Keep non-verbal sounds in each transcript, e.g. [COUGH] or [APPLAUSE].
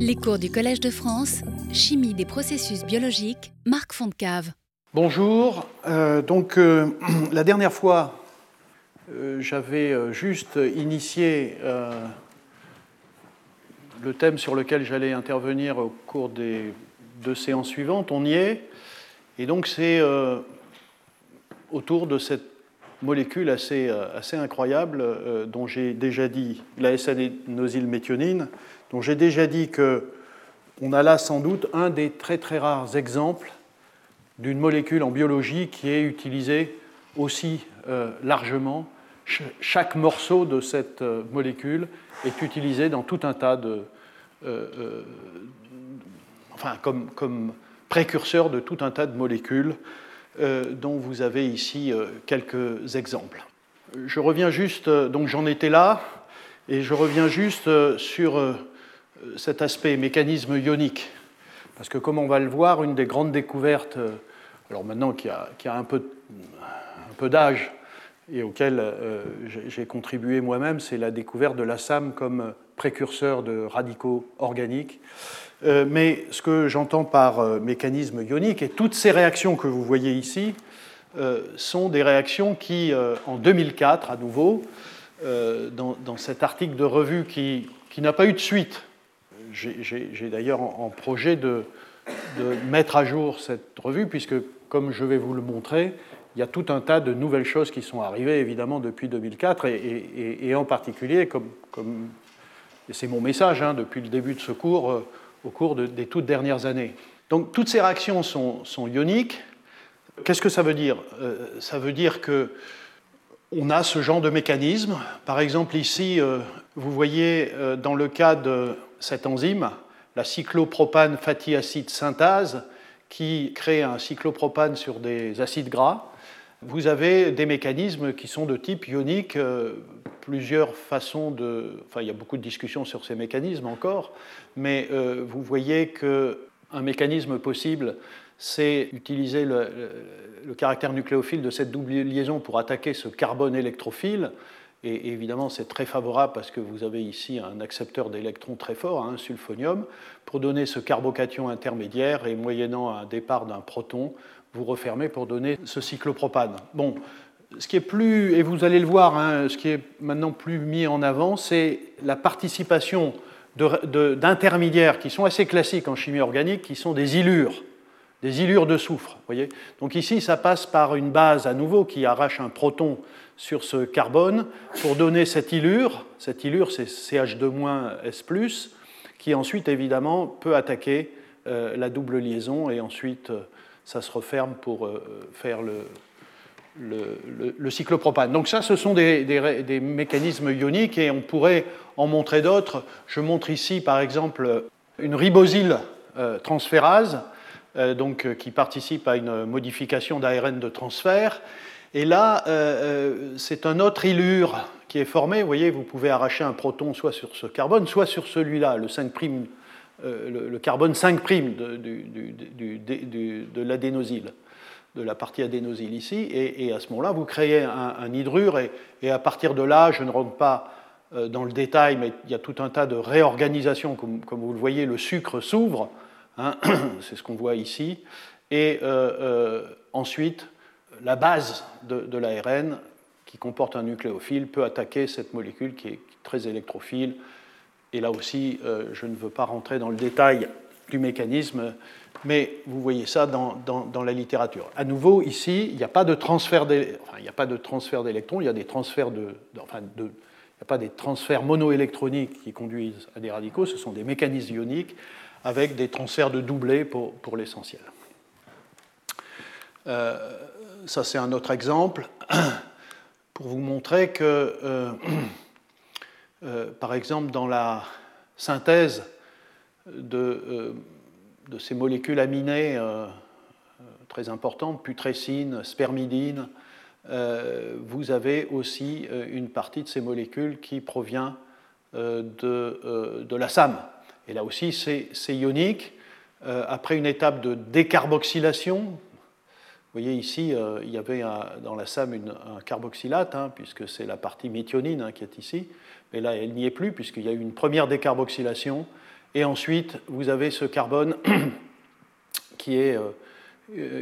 Les cours du Collège de France, Chimie des processus biologiques, Marc Fontcave. Bonjour. Euh, donc, euh, [CLEARS THROAT] la dernière fois, euh, j'avais juste initié le thème sur lequel j'allais intervenir au cours des deux séances suivantes. On y est. Et donc, c'est autour de cette molécule assez, incroyable dont j'ai déjà dit, la S-adénosylméthionine, dont j'ai déjà dit qu'on a là sans doute un des très très rares exemples d'une molécule en biologie qui est utilisée aussi euh, largement. chaque morceau de cette euh, molécule est utilisé dans tout un tas de. Euh, enfin, comme, comme, précurseur de tout un tas de molécules dont vous avez ici quelques exemples. Je reviens juste, donc j'en étais là, et je reviens juste sur cet aspect mécanisme ionique. Parce que comme on va le voir, une des grandes découvertes, euh, alors maintenant qui a, a, un peu, un peu d'âge et auquel euh, j'ai contribué moi-même, c'est la découverte de la SAM comme précurseur de radicaux organiques. Euh, mais ce que j'entends par mécanisme ionique, et toutes ces réactions que vous voyez ici, sont des réactions qui, en 2004, à nouveau, dans, dans, cet article de revue qui, qui n'a pas eu de suite, j'ai d'ailleurs en projet de, mettre à jour cette revue, puisque, comme je vais vous le montrer, il y a tout un tas de nouvelles choses qui sont arrivées, évidemment, depuis 2004, et, en particulier, comme, c'est mon message hein, depuis le début de ce cours, euh, au cours des toutes dernières années. Donc, toutes ces réactions sont, ioniques. Qu'est-ce que ça veut dire? Euh, Ça veut dire que on a ce genre de mécanisme. Par exemple, ici, euh, vous voyez dans le cas de cette enzyme, la cyclopropane fatty acid synthase, qui crée un cyclopropane sur des acides gras, vous avez des mécanismes qui sont de type ionique, euh, plusieurs façons de... Enfin, il y a beaucoup de discussions sur ces mécanismes encore, mais euh, vous voyez qu'un mécanisme possible, c'est utiliser le, caractère nucléophile de cette double liaison pour attaquer ce carbone électrophile. Et évidemment, c'est très favorable parce que vous avez ici un accepteur d'électrons très fort, un sulfonium, pour donner ce carbocation intermédiaire et moyennant un départ d'un proton, vous refermez pour donner ce cyclopropane. Bon, ce qui est plus, et vous allez le voir, hein, ce qui est maintenant plus mis en avant, c'est la participation d'intermédiaires qui sont assez classiques en chimie organique, qui sont des illures, des illures de soufre. Voyez Donc ici, ça passe par une base à nouveau qui arrache un proton sur ce carbone pour donner cette illure. Cette illure, c'est CH2-S, qui ensuite, évidemment, peut attaquer euh, la double liaison et ensuite, euh, ça se referme pour euh, faire le, cyclopropane. Donc ça, ce sont des, des, mécanismes ioniques et on pourrait en montrer d'autres. Je montre ici, par exemple, une ribosyle transférase, donc, qui participe à une modification d'ARN de transfert et là, euh, euh, c'est un autre illure qui est formé. Vous voyez, vous pouvez arracher un proton soit sur ce carbone, soit sur celui-là, le 5', euh, le, carbone 5' de, de l'adénosyle, de la partie adénosyle ici. Et, à ce moment-là, vous créez un, hydrure. Et, à partir de là, je ne rentre pas dans le détail, mais il y a tout un tas de réorganisations. Comme, vous le voyez, le sucre s'ouvre. Hein, [CLEARS THROAT] c'est ce qu'on voit ici. Et ensuite, la base de, l'ARN, qui comporte un nucléophile, peut attaquer cette molécule qui est très électrophile. Et là aussi, euh, je ne veux pas rentrer dans le détail du mécanisme, mais vous voyez ça dans, la littérature. À nouveau, ici, il n'y a pas de transfert d'électrons, il y a des transferts de, il n'y a pas des transferts monoélectroniques qui conduisent à des radicaux, ce sont des mécanismes ioniques avec des transferts de doublés pour, pour l'essentiel. Euh, ça c'est un autre exemple, [CLEARS THROAT] pour vous montrer que, euh, [CLEARS THROAT] euh, par exemple, dans la synthèse de, de ces molécules aminées très importantes, putrécine, spermidine, vous avez aussi une partie de ces molécules qui provient de, de la SAM. Et là aussi, c'est ionique. après une étape de décarboxylation, vous voyez ici, euh, il y avait dans la SAM un carboxylate, hein, puisque c'est la partie méthionine hein, qui est ici, mais là elle n'y est plus, puisqu'il y a eu une première décarboxylation, Et ensuite, vous avez ce carbone [COUGHS] est,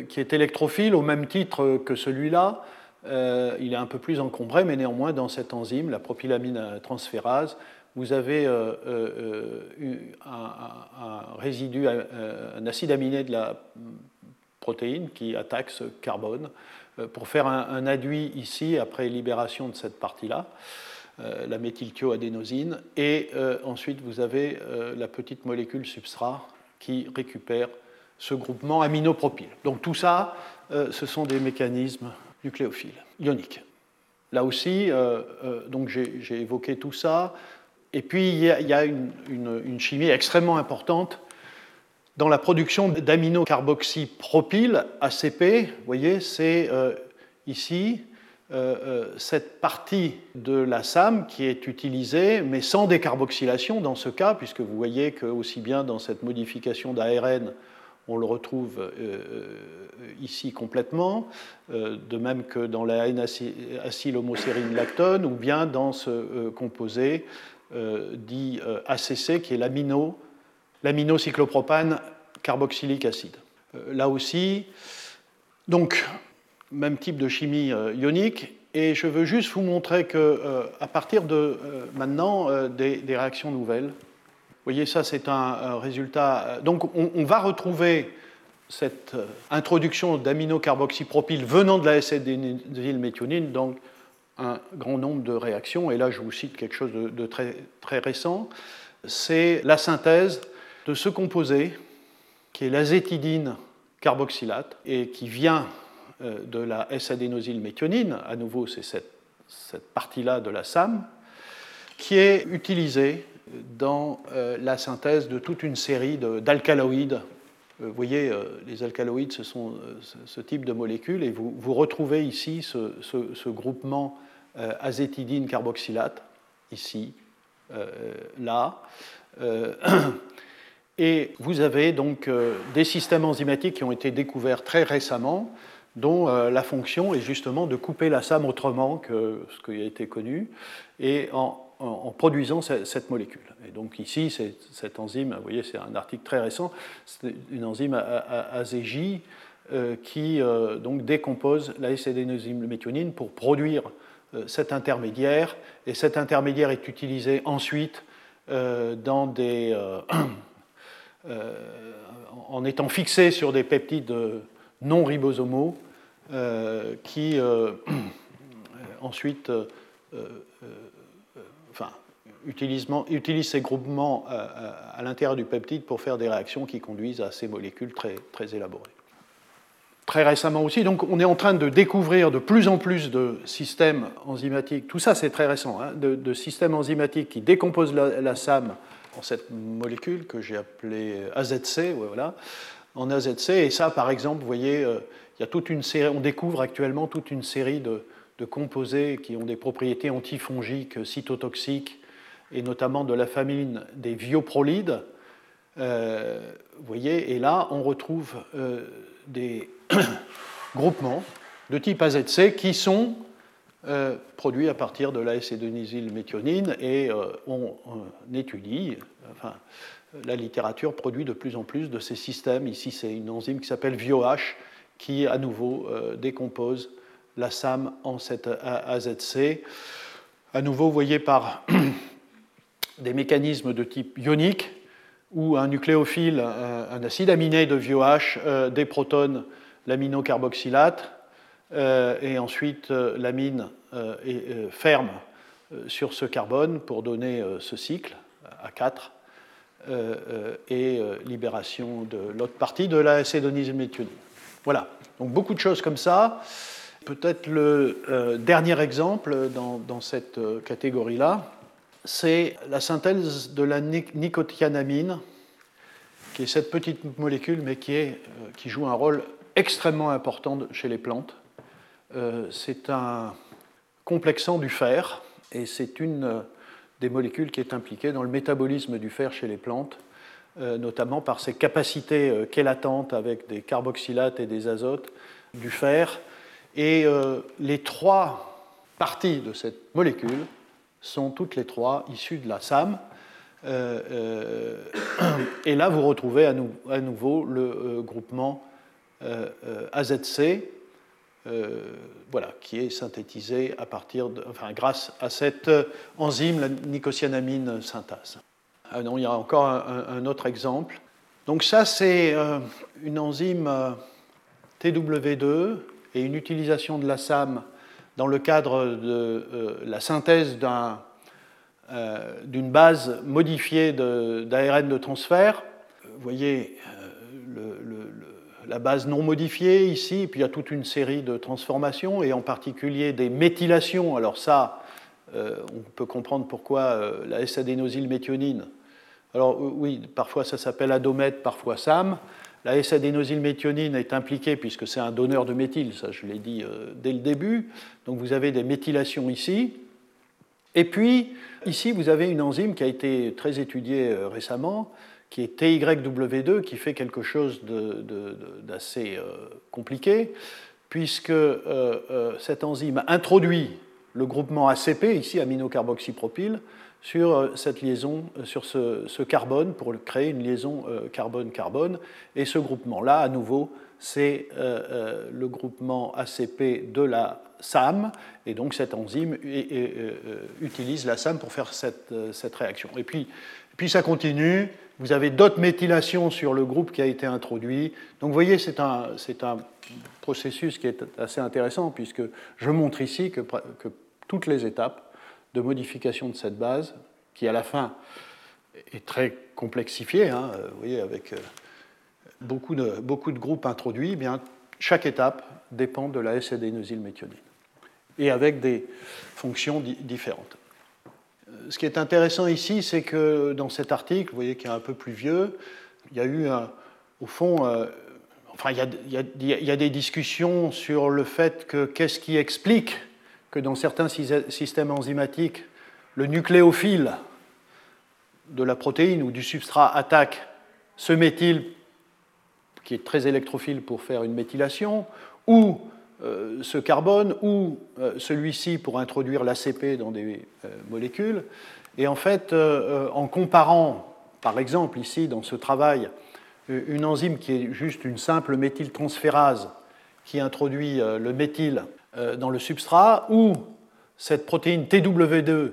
qui est électrophile au même titre que celui-là. il est un peu plus encombré, mais néanmoins, dans cette enzyme, la propylamine transférase, vous avez un, un, résidu, un acide aminé de la protéine qui attaque ce carbone euh, pour faire un, aduit ici après libération de cette partie-là, euh, la méthylthioadénosine, et euh, ensuite vous avez la petite molécule substrat qui récupère ce groupement aminopropyl. Donc tout ça, ce sont des mécanismes nucléophiles, ioniques. Là aussi, j'ai évoqué tout ça. Et puis il y a, une, chimie extrêmement importante dans la production d'aminocarboxypropyl, ACP, vous voyez, c'est euh, ici euh, euh, cette partie de la SAM qui est utilisée, mais sans décarboxylation dans ce cas, puisque vous voyez que aussi bien dans cette modification d'ARN, on le retrouve ici complètement, de même que dans la N-acylhomocérine lactone, ou bien dans ce composé dit ACC, qui est l'amino l'aminocyclopropane carboxylique acide. Euh, là aussi, donc, même type de chimie euh, ionique, et je veux juste vous montrer que euh, à partir de maintenant, des, réactions nouvelles. Vous voyez, ça c'est un, résultat. Donc, on, va retrouver cette introduction d'aminocarboxypropyl venant de la S-adénylméthionine, donc un grand nombre de réactions. Et là, je vous cite quelque chose de, très, très récent. C'est la synthèse de ce composé qui est l'azétidine carboxylate et qui vient euh, de la S-adénosylméthionine, à nouveau c'est cette, partie-là de la SAM, qui est utilisée dans euh, la synthèse de toute une série d'alcaloïdes. Euh, vous voyez, les alcaloïdes, ce sont ce type de molécules, et vous, vous retrouvez ici ce, ce groupement azétidine carboxylate, ici, là. [CLEARS THROAT] Et vous avez donc euh, des systèmes enzymatiques qui ont été découverts très récemment, dont euh, la fonction est justement de couper la SAM autrement que ce qui a été connu, et en, produisant cette molécule. Et donc ici, cette enzyme, vous voyez, c'est un article très récent, c'est une enzyme AZJ euh, qui donc décompose la S-adénosine pour produire cet intermédiaire, et cet intermédiaire est utilisé ensuite dans des [CLEARS THROAT] euh, en étant fixé sur des peptides non ribosomaux euh, qui euh, [CLEARS THROAT] ensuite utilisent, ces groupements à, l'intérieur du peptide pour faire des réactions qui conduisent à ces molécules très élaborées. Très récemment aussi, donc on est en train de découvrir de plus en plus de systèmes enzymatiques, tout ça c'est très récent, hein, de, systèmes enzymatiques qui décomposent la SAM cette molécule que j'ai appelée AZC, voilà, en AZC. Et ça, par exemple, vous voyez, euh, y a toute une série, on découvre actuellement toute une série de, composés qui ont des propriétés antifongiques, cytotoxiques, et notamment de la famille des vioprolides. Euh, vous voyez, et là, on retrouve euh, des [COUGHS] groupements de type AZC qui sont euh, produit à partir de la méthionine et euh, on, étudie, enfin, la littérature produit de plus en plus de ces systèmes. Ici, c'est une enzyme qui s'appelle VioH qui, à nouveau, euh, décompose la SAM en cette AZC. À nouveau, vous voyez par [COUGHS] des mécanismes de type ionique, où un nucléophile, un acide aminé de VioH, des protones l'aminocarboxylate, euh, et ensuite euh, l'amine euh, ferme sur ce carbone pour donner ce cycle à 4 et libération de l'autre partie de la méthionine. Voilà, donc beaucoup de choses comme ça. Peut-être le dernier exemple dans cette catégorie-là, c'est la synthèse de la nicotianamine, qui est cette petite molécule, mais qui, qui joue un rôle extrêmement important chez les plantes. Euh, c'est un complexant du fer et c'est une euh, des molécules qui est impliquée dans le métabolisme du fer chez les plantes, euh, notamment par ses capacités chélatantes avec des carboxylates et des azotes du fer. Et les trois parties de cette molécule sont toutes les trois issues de la SAM. [CLEARS THROAT] et là, vous retrouvez à, nouveau le groupement AZC, voilà, qui est synthétisé à partir de, enfin, grâce à cette enzyme, la nicocyanamine synthase. Ah non, il y a encore un, autre exemple. Donc ça, c'est une enzyme TW2 et une utilisation de la SAM dans le cadre de la synthèse d'un euh, d'une base modifiée d'ARN de, transfert. Vous voyez euh, la base non modifiée ici, et puis il y a toute une série de transformations, et en particulier des méthylations. Alors ça, euh, on peut comprendre pourquoi la S-adénosylméthionine. Alors oui, parfois ça s'appelle adomètre, parfois SAM. La S-adénosylméthionine est impliquée puisque c'est un donneur de méthyle, ça je l'ai dit dès le début. Donc vous avez des méthylations ici. Et puis, ici, vous avez une enzyme qui a été très étudiée euh, récemment, qui est TYW2, qui fait quelque chose d'assez euh, compliqué, puisque euh, cette enzyme introduit le groupement ACP, ici aminocarboxypropyl, sur cette liaison, sur ce, carbone, pour créer une liaison carbone-carbone. Et ce groupement-là, à nouveau, c'est le groupement ACP de la SAM, et donc cette enzyme euh, utilise la SAM pour faire cette, euh, cette réaction. Et puis, puis ça continue, vous avez d'autres méthylations sur le groupe qui a été introduit. Donc vous voyez, c'est un, un, processus qui est assez intéressant, puisque je montre ici que, que, toutes les étapes de modification de cette base, qui à la fin est très complexifiée, hein, vous voyez, avec euh, beaucoup de, beaucoup de groupes introduits, eh bien, chaque étape dépend de la S-adénosylméthionine et avec des fonctions différentes. Euh, ce qui est intéressant ici, c'est que dans cet article, vous voyez qu'il est un peu plus vieux, il y a eu, au fond, euh, enfin, il y, a, il, y a, des discussions sur le fait que qu'est-ce qui explique que dans certains systèmes enzymatiques, le nucléophile de la protéine ou du substrat attaque ce méthyle qui est très électrophile pour faire une méthylation, ou euh, ce carbone ou euh, celui-ci pour introduire l'ACP dans des euh, molécules. Et en fait, en comparant, par exemple, ici dans ce travail, une enzyme qui est juste une simple méthyltransférase qui introduit le méthyle dans le substrat, ou cette protéine TW2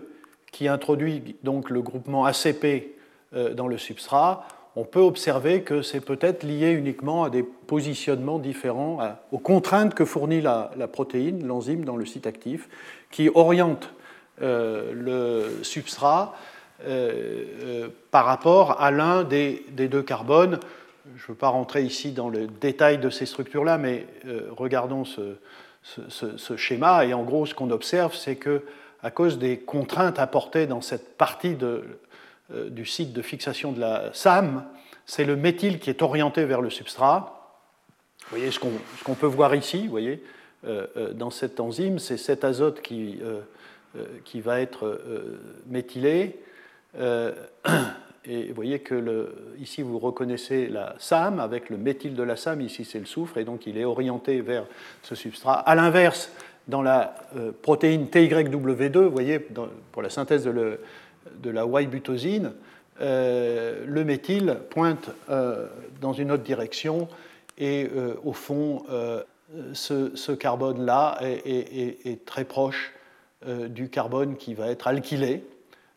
qui introduit donc le groupement ACP dans le substrat, on peut observer que c'est peut-être lié uniquement à des positionnements différents, aux contraintes que fournit la, protéine, l'enzyme dans le site actif, qui oriente euh, le substrat euh, euh, par rapport à l'un des, deux carbones. Je ne veux pas rentrer ici dans le détail de ces structures-là, mais regardons ce, ce, schéma. Et en gros, ce qu'on observe, c'est que à cause des contraintes apportées dans cette partie euh, du site de fixation de la SAM, c'est le méthyle qui est orienté vers le substrat. Vous voyez ce qu'on peut voir ici, vous voyez, euh, euh, dans cette enzyme, c'est cet azote qui va être méthylé. [CLEARS THROAT] et vous voyez que ici vous reconnaissez la SAM avec le méthyle de la SAM, ici c'est le soufre, et donc il est orienté vers ce substrat. À l'inverse, dans la protéine TYW2, vous voyez, pour la synthèse de la Y-butosine, euh, le méthyle pointe euh, dans une autre direction. Et euh, au fond, ce, carbone-là est, très proche du carbone qui va être alkylé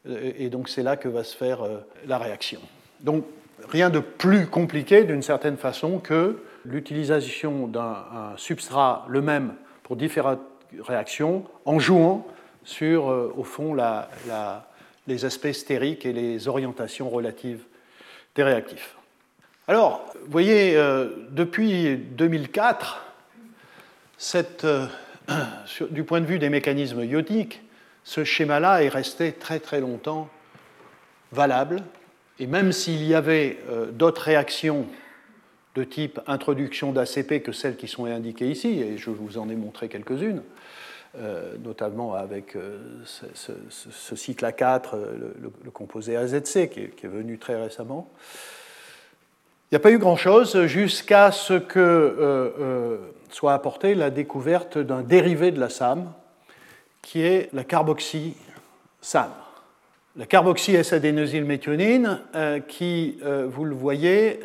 et donc c'est là que va se faire la réaction. Donc rien de plus compliqué d'une certaine façon que l'utilisation d'un substrat le même pour différentes réactions en jouant sur, au fond, les aspects stériques et les orientations relatives des réactifs. Alors, vous voyez, euh, depuis 2004, euh, [CLEARS THROAT] du point de vue des mécanismes iodiques, ce schéma-là est resté très très longtemps valable. Et même s'il y avait euh, d'autres réactions de type introduction d'ACP que celles qui sont indiquées ici, et je vous en ai montré quelques-unes, euh, notamment avec euh, ce, cycle A4, euh, le, composé AZC, qui est, venu très récemment. Il n'y a pas eu grand-chose jusqu'à ce que soit apportée la découverte d'un dérivé de la SAM, qui est la carboxy-SAM. la carboxy S-adénosylméthionine qui, vous le voyez,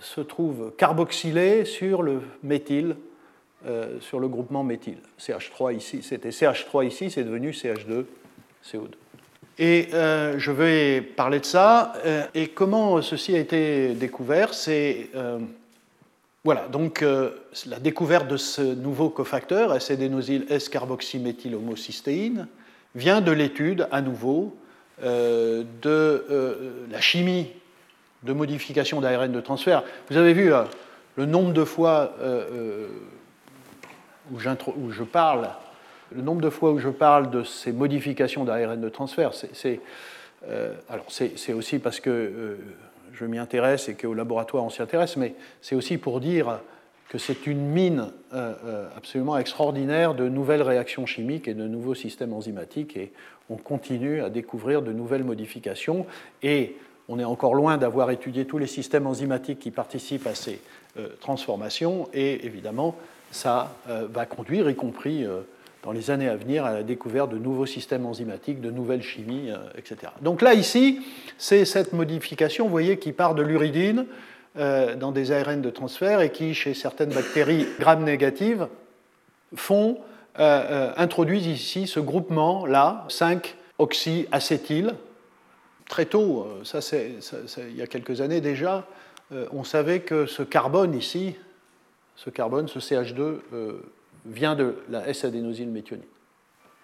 se trouve carboxylée sur le méthyle, sur le groupement méthyle. CH3 ici, c'était CH3 ici, c'est devenu CH2, CO2. Et euh, je vais parler de ça. Euh, et comment ceci a été découvert C'est euh, voilà, donc la découverte de ce nouveau cofacteur, acédénosyl S-carboxyméthylhomocystéine, vient de l'étude à nouveau de la chimie de modification d'ARN de transfert. Vous avez vu le nombre de fois où, je parle le nombre de fois où je parle de ces modifications d'ARN de transfert, c'est euh, aussi parce que euh, je m'y intéresse et qu'au laboratoire on s'y intéresse, mais c'est aussi pour dire que c'est une mine euh, absolument extraordinaire de nouvelles réactions chimiques et de nouveaux systèmes enzymatiques, et on continue à découvrir de nouvelles modifications, et on est encore loin d'avoir étudié tous les systèmes enzymatiques qui participent à ces transformations, et évidemment, ça va conduire, y compris dans les années à venir à la découverte de nouveaux systèmes enzymatiques, de nouvelles chimies, euh, etc. Donc là, ici, c'est cette modification, vous voyez, qui part de l'uridine euh, dans des ARN de transfert et qui, chez certaines bactéries [COUGHS] gram-négatives, font, euh, introduisent ici ce groupement-là, 5-oxyacétyl. Très tôt, ça c'est il y a quelques années déjà, on savait que ce carbone ici, ce carbone, ce CH2, vient de la S-adénosylméthionine.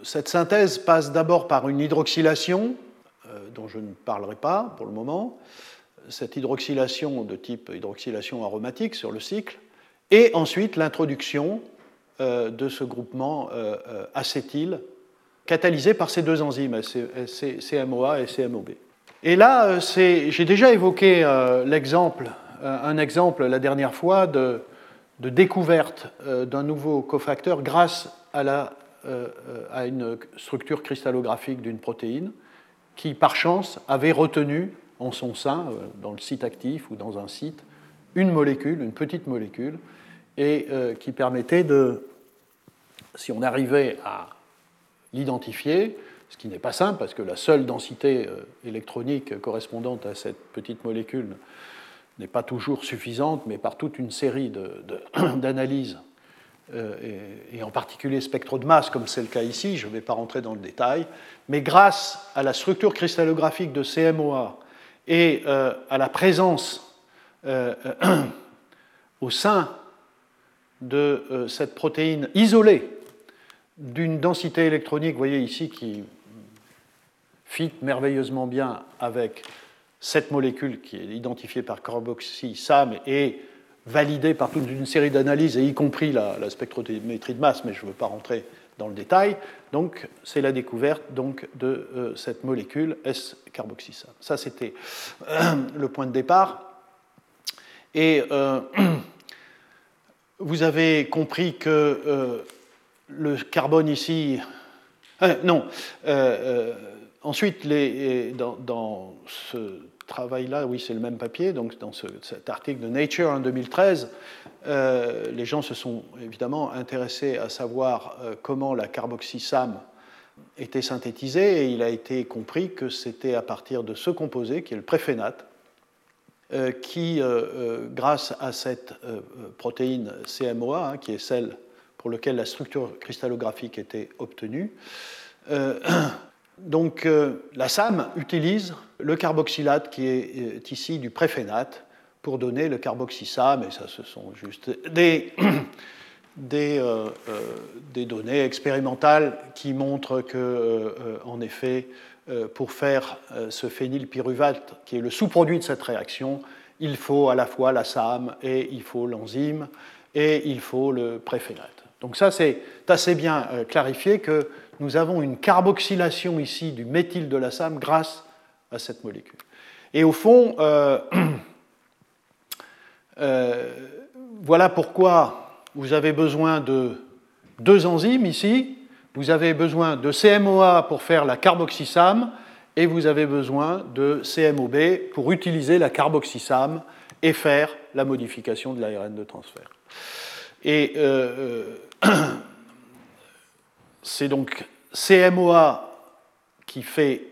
Cette synthèse passe d'abord par une hydroxylation, euh, dont je ne parlerai pas pour le moment, cette hydroxylation de type hydroxylation aromatique sur le cycle, et ensuite l'introduction euh, de ce groupement euh, acétyl catalysé par ces deux enzymes, CMOA et CMOB. Et là, j'ai déjà évoqué l'exemple, un exemple la dernière fois de de découverte euh, d'un nouveau cofacteur grâce à, la, euh, à une structure cristallographique d'une protéine qui, par chance, avait retenu en son sein, euh, dans le site actif ou dans un site, une molécule, une petite molécule, et qui permettait de, si on arrivait à l'identifier, ce qui n'est pas simple parce que la seule densité électronique correspondante à cette petite molécule n'est pas toujours suffisante, mais par toute une série [CLEARS THROAT] d'analyses, euh, et, en particulier spectro de masse, comme c'est le cas ici, je ne vais pas rentrer dans le détail, mais grâce à la structure cristallographique de CMOA et euh, à la présence euh, [CLEARS THROAT] au sein de cette protéine isolée d'une densité électronique, vous voyez ici, qui fit merveilleusement bien avec cette molécule qui est identifiée par carboxy-SAM et validée par toute une série d'analyses, y compris la, spectrométrie de masse, mais je ne veux pas rentrer dans le détail. Donc, c'est la découverte donc, de euh, cette molécule S-carboxy-SAM. Ça, c'était euh, le point de départ. Et euh, [CLEARS THROAT] vous avez compris que le carbone ici. non. ensuite, dans ce travail-là, oui, c'est le même papier, donc dans cet article de Nature en 2013, euh, les gens se sont évidemment intéressés à savoir euh, comment la carboxysam était synthétisée, et il a été compris que c'était à partir de ce composé, qui est le préphénate, euh, qui, grâce à cette protéine CMOA, hein, qui est celle pour laquelle la structure cristallographique était obtenue, [CLEARS THROAT] donc la SAM utilise le carboxylate qui est ici du préphénate pour donner le carboxysam, et ça ce sont juste [COUGHS] des, euh, euh, des données expérimentales qui montrent que, euh, en effet, pour faire ce phénylpyruvate, qui est le sous-produit de cette réaction, il faut à la fois la SAM et il faut l'enzyme et il faut le préphénate. Donc ça, c'est assez bien clarifié que nous avons une carboxylation ici du méthyle de la SAM grâce à cette molécule. Et au fond, euh, [CLEARS THROAT] euh, voilà pourquoi vous avez besoin de deux enzymes ici. Vous avez besoin de CMOA pour faire la carboxysam et vous avez besoin de CMOB pour utiliser la carboxysam et faire la modification de l'ARN de transfert. Euh, [CLEARS THROAT] c'est donc CMOA qui fait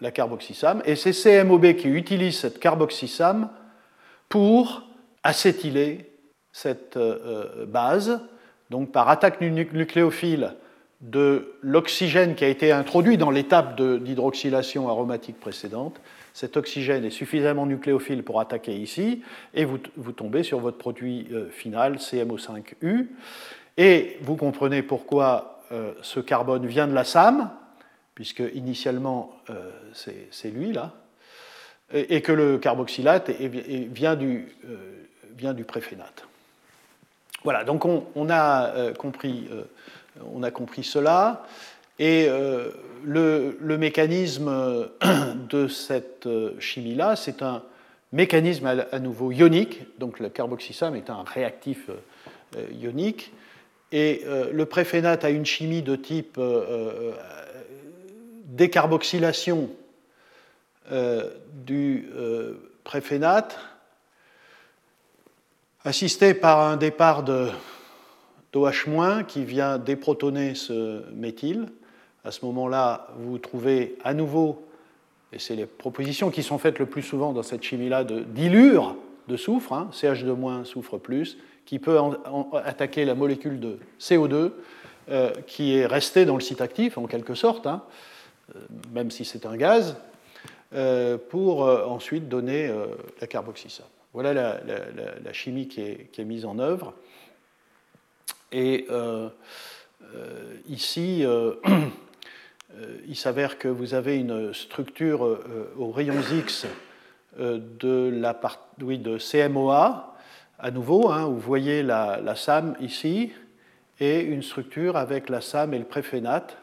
la carboxysame, et c'est CMOB qui utilise cette carboxysame pour acétyler cette base. Donc par attaque nucléophile de l'oxygène qui a été introduit dans l'étape d'hydroxylation aromatique précédente, cet oxygène est suffisamment nucléophile pour attaquer ici, et vous, tombez sur votre produit euh, final, CMO5U. Et vous comprenez pourquoi euh, ce carbone vient de la SAM, puisque initialement euh, c'est lui là, et, que le carboxylate vient, du, du préphénate. Voilà, donc on, a, compris, on a compris cela. Et euh, le, mécanisme de cette euh, chimie-là, c'est un mécanisme à, nouveau ionique, donc le carboxysame est un réactif euh, ionique, et le préphénate a une chimie de type décarboxylation du préphénate, assisté par un départ d'OH- qui vient déprotoner ce méthyle. À ce moment-là, vous trouvez à nouveau, et c'est les propositions qui sont faites le plus souvent dans cette chimie-là, de dilure de soufre, hein, CH2- soufre plus, qui peut attaquer la molécule de CO2 euh, qui est restée dans le site actif en quelque sorte, hein, euh, même si c'est un gaz, euh, pour ensuite donner la carboxysame. Voilà la, chimie qui est, mise en œuvre. Et ici, [CLEARS THROAT] il s'avère que vous avez une structure aux rayons X de, la oui, de CMOA, à nouveau, hein, vous voyez la, SAM ici, et une structure avec la SAM et le préphénate.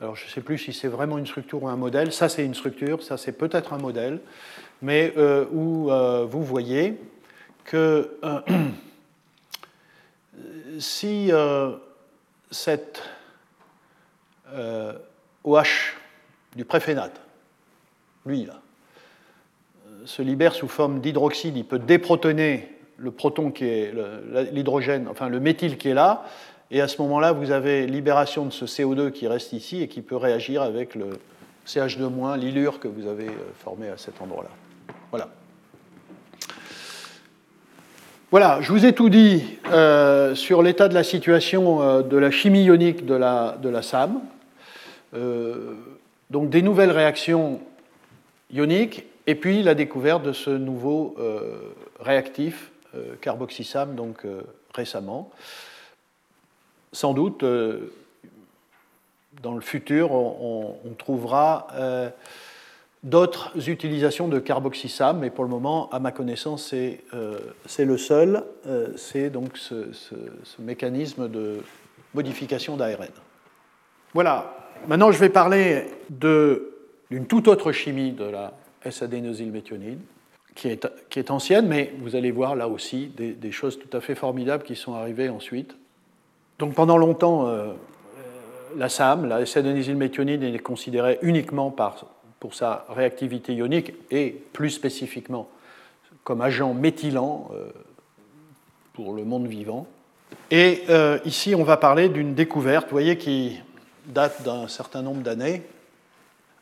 Alors je ne sais plus si c'est vraiment une structure ou un modèle. Ça c'est une structure, ça c'est peut-être un modèle, mais où vous voyez que [CLEARS THROAT] si cette OH du préphénate, lui, là, euh, se libère sous forme d'hydroxyde, il peut déprotoner le proton qui est l'hydrogène, enfin le méthyle qui est là, et à ce moment-là, vous avez libération de ce CO2 qui reste ici et qui peut réagir avec le CH2-, l'ilure que vous avez euh, formé à cet endroit-là. Voilà. Voilà, je vous ai tout dit euh, sur l'état de la situation de la chimie ionique de la, SAM. Euh, donc des nouvelles réactions ioniques et puis la découverte de ce nouveau euh, réactif euh, carboxysame donc récemment. Sans doute, dans le futur, on, trouvera d'autres utilisations de carboxysame, mais pour le moment, à ma connaissance, c'est le seul. c'est donc ce, ce, mécanisme de modification d'ARN. Voilà, Maintenant, je vais parler d'une toute autre chimie de la S-adénosylméthionine, qui est, ancienne, mais vous allez voir là aussi des, choses tout à fait formidables qui sont arrivées ensuite. Donc pendant longtemps, euh, la SAM, la S-adénosylméthionine, est considérée uniquement pour sa réactivité ionique et plus spécifiquement comme agent méthylant euh, pour le monde vivant. Et euh, ici, on va parler d'une découverte, vous voyez, qui, date d'un certain nombre d'années,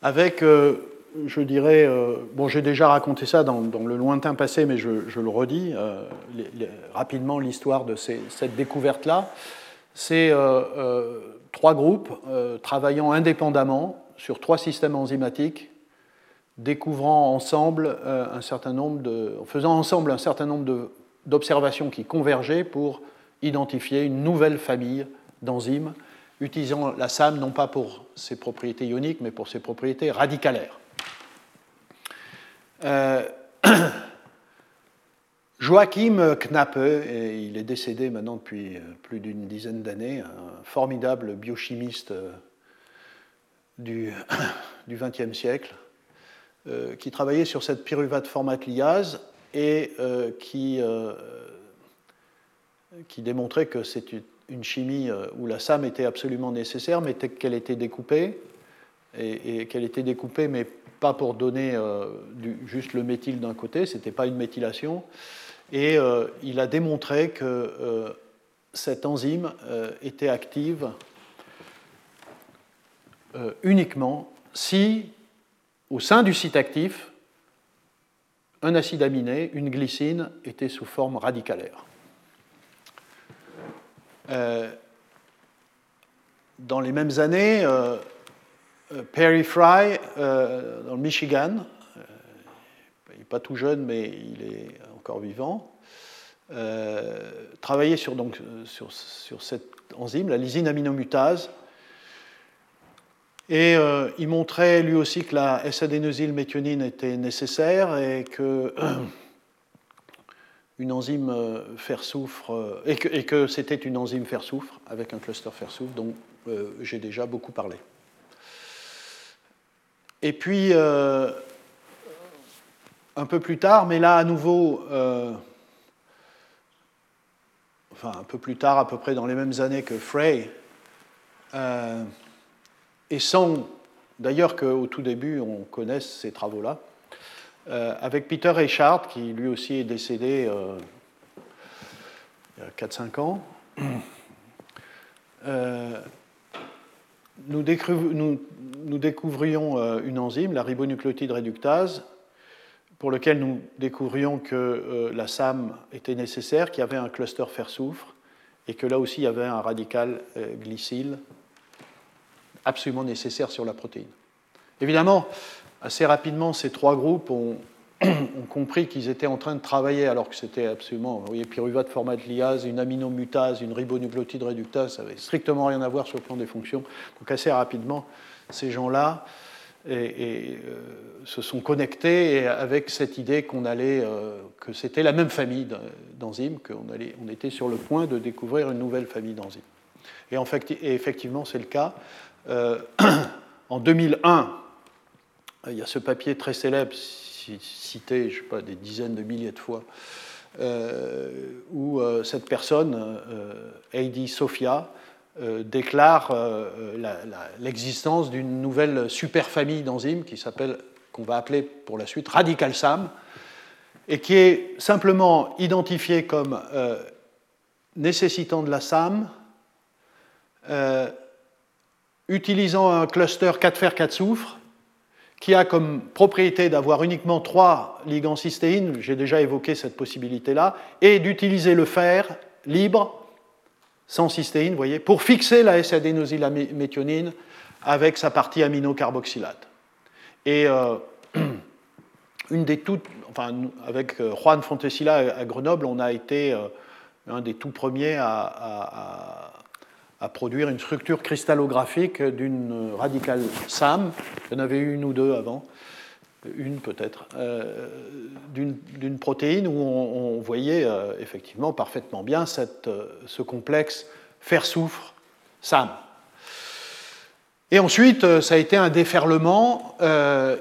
avec, euh, je dirais, euh, bon, j'ai déjà raconté ça dans, le lointain passé, mais je, le redis euh, rapidement l'histoire de cette découverte-là. C'est trois groupes travaillant indépendamment sur trois systèmes enzymatiques, découvrant ensemble un certain nombre de, faisant ensemble un certain nombre d'observations qui convergeaient pour identifier une nouvelle famille d'enzymes utilisant la SAM non pas pour ses propriétés ioniques, mais pour ses propriétés radicalaires. Euh, [COUGHS] Joachim Knappe, et il est décédé maintenant depuis euh, plus d'une dizaine d'années, un formidable biochimiste euh, du [COUGHS] XXe siècle, qui travaillait sur cette pyruvate formatliase et qui, démontrait que c'est une chimie où la SAM était absolument nécessaire, mais qu'elle était découpée, et, qu'elle était découpée, mais pour donner euh, juste le méthyle d'un côté, ce n'était pas une méthylation. Et euh, il a démontré que cette enzyme était active uniquement si au sein du site actif, un acide aminé, une glycine, était sous forme radicalaire. Euh, dans les mêmes années, euh, euh, Perry Fry, dans le Michigan, il n'est pas tout jeune, mais il est encore vivant, travaillait sur, donc, sur, cette enzyme, la lysine aminomutase, et il montrait lui aussi que la S-adénosylméthionine était nécessaire et que une enzyme euh, fer-soufre, euh, et que, c'était une enzyme fer-soufre avec un cluster fer-soufre dont euh, j'ai déjà beaucoup parlé. Et puis, un peu plus tard, mais là à nouveau, enfin un peu plus tard, à peu près dans les mêmes années que Frey, et sans d'ailleurs qu'au tout début on connaisse ces travaux-là, euh, avec Peter Richard, qui lui aussi est décédé euh, il y a 4-5 ans. Euh, nous, découvrions une enzyme, la ribonucléotide réductase, pour lequel nous découvrions que la SAM était nécessaire, qu'il y avait un cluster fer-soufre, et que là aussi il y avait un radical glycyle absolument nécessaire sur la protéine. Évidemment, assez rapidement, ces trois groupes ont, [CLEARS THROAT] compris qu'ils étaient en train de travailler, alors que c'était absolument, vous voyez, pyruvate format liase, une aminomutase, une ribonucléotide réductase, ça n'avait strictement rien à voir sur le plan des fonctions. Donc assez rapidement, ces gens-là euh, se sont connectés avec cette idée qu'on allait, euh, que c'était la même famille d'enzymes, qu'on allait, on était sur le point de découvrir une nouvelle famille d'enzymes. Et, en fait, effectivement, c'est le cas. Euh, [CLEARS THROAT] en 2001, il y a ce papier très célèbre, cité, je sais pas, des dizaines de milliers de fois, euh, où euh, cette personne, euh, Heidi Sophia, déclare l'existence d'une nouvelle superfamille d'enzymes qui s'appelle, qu'on va appeler pour la suite Radical SAM, et qui est simplement identifiée comme nécessitant de la SAM, utilisant un cluster 4 fer 4 soufre qui a comme propriété d'avoir uniquement trois ligands cystéines, j'ai déjà évoqué cette possibilité-là, et d'utiliser le fer libre, sans cystéine, vous voyez, pour fixer la S-adénosylaméthionine avec sa partie aminocarboxylate. Et euh, [CLEARS THROAT] une des toutes, enfin, avec euh, Juan Fontesilla à Grenoble, on a été euh, un des tout premiers à à produire une structure cristallographique d'une radicale SAM. Il y en avait eu une ou deux avant, une peut-être, euh, d'une protéine où on, voyait euh, effectivement parfaitement bien cette, euh, ce complexe fer-soufre-SAM. Et ensuite, ça a été un déferlement.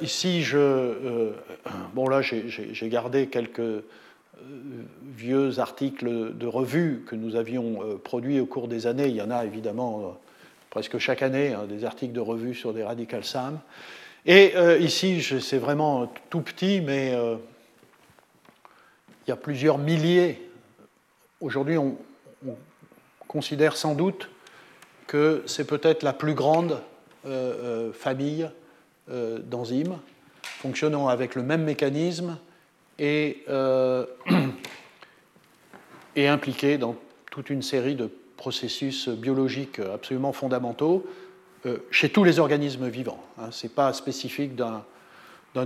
ici, je, bon là, j'ai gardé quelques vieux articles de revue que nous avions euh, produits au cours des années. Il y en a évidemment euh, presque chaque année, hein, des articles de revue sur des radical SAM. Et ici, c'est vraiment tout petit, mais il y a plusieurs milliers. Aujourd'hui, on, considère sans doute que c'est peut-être la plus grande famille d'enzymes fonctionnant avec le même mécanisme et, euh, [CLEARS THROAT] impliqué dans toute une série de processus biologiques absolument fondamentaux euh, chez tous les organismes vivants. Hein. Ce n'est pas spécifique d'un,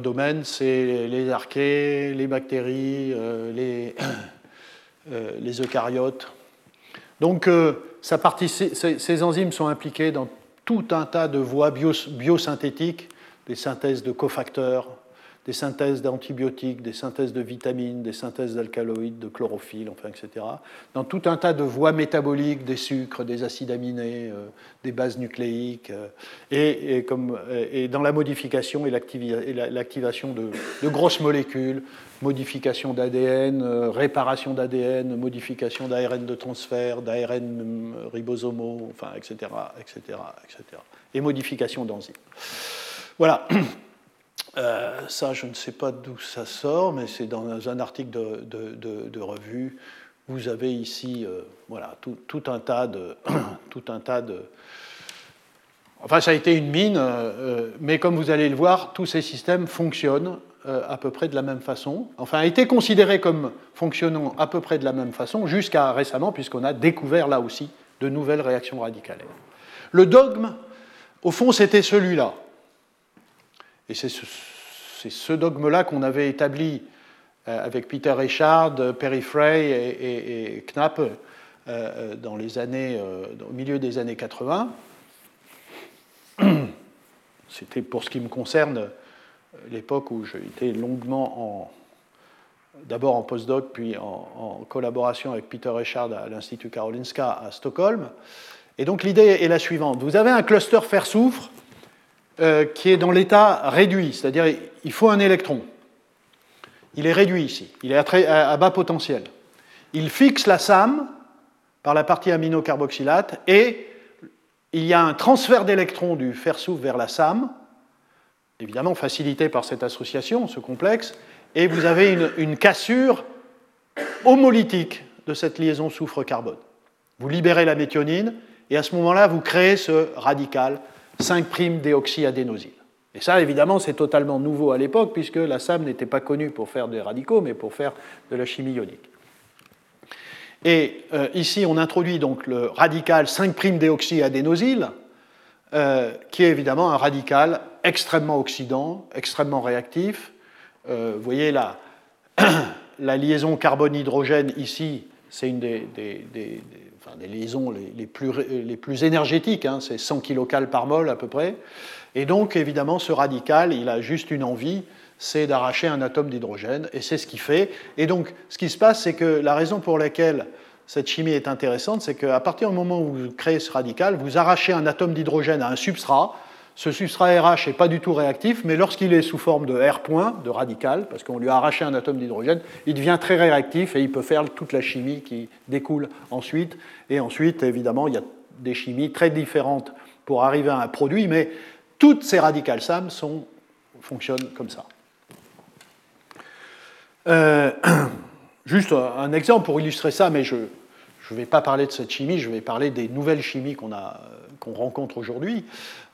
domaine, c'est les archées, les bactéries, euh, les, [CLEARS THROAT] les, eucaryotes. Donc ces, enzymes sont impliquées dans tout un tas de voies biosynthétiques, des synthèses de cofacteurs, des synthèses d'antibiotiques, des synthèses de vitamines, des synthèses d'alcaloïdes, de chlorophylle, enfin, etc. Dans tout un tas de voies métaboliques, des sucres, des acides aminés, euh, des bases nucléiques, euh, et, dans la modification et l'activation de, grosses molécules, modification d'ADN, euh, réparation d'ADN, modification d'ARN de transfert, d'ARN ribosomaux, enfin, etc., etc., etc., et modification d'enzymes. Voilà. [CLEARS THROAT] Euh, ça, je ne sais pas d'où ça sort, mais c'est dans un article de, revue. Vous avez ici euh, voilà, tout, un tas de, [CLEARS THROAT] tout un tas de, Enfin, ça a été une mine, mais comme vous allez le voir, tous ces systèmes fonctionnent à peu près de la même façon. Enfin, a été considérés comme fonctionnant à peu près de la même façon jusqu'à récemment, puisqu'on a découvert là aussi de nouvelles réactions radicales. Le dogme, au fond, c'était celui-là. Et c'est ce, dogme-là qu'on avait établi euh, avec Peter Richard, Perry Frey et, Knapp euh, euh, dans les années, au milieu des années 80. [CLEARS THROAT] C'était pour ce qui me concerne l'époque où j'étais longuement en, d'abord en postdoc, puis en, collaboration avec Peter Richard à l'Institut Karolinska à Stockholm. Et donc l'idée est la suivante. Vous avez un cluster fer-soufre euh, qui est dans l'état réduit, c'est-à-dire il faut un électron. Il est réduit ici, il est à, bas potentiel. Il fixe la SAM par la partie aminocarboxylate et il y a un transfert d'électrons du fer-soufre vers la SAM, évidemment facilité par cette association, ce complexe, et vous avez une, cassure homolytique de cette liaison soufre-carbone. Vous libérez la méthionine, et à ce moment-là, vous créez ce radical 5'-déoxyadénosyle. Et ça, évidemment, c'est totalement nouveau à l'époque, puisque la SAM n'était pas connue pour faire des radicaux, mais pour faire de la chimie ionique. Et euh, ici, on introduit donc le radical 5'-déoxyadénosyle, euh, qui est évidemment un radical extrêmement oxydant, extrêmement réactif, euh, vous voyez la, [COUGHS] la liaison carbone-hydrogène ici, c'est une des, liaisons les, plus, les, plus, énergétiques, hein, c'est 100 kcal par mol à peu près. Et donc, évidemment, ce radical, il a juste une envie, c'est d'arracher un atome d'hydrogène, et c'est ce qu'il fait. Et donc, ce qui se passe, c'est que la raison pour laquelle cette chimie est intéressante, c'est qu'à partir du moment où vous créez ce radical, vous arrachez un atome d'hydrogène à un substrat, ce substrat RH n'est pas du tout réactif, mais lorsqu'il est sous forme de R point, de radical, parce qu'on lui a arraché un atome d'hydrogène, il devient très réactif et il peut faire toute la chimie qui découle ensuite. Et ensuite, évidemment, il y a des chimies très différentes pour arriver à un produit, mais toutes ces radicales SAM fonctionnent comme ça. Euh, [CLEARS THROAT] juste un exemple pour illustrer ça, mais je ne vais pas parler de cette chimie, je vais parler des nouvelles chimies qu'on qu'on rencontre aujourd'hui.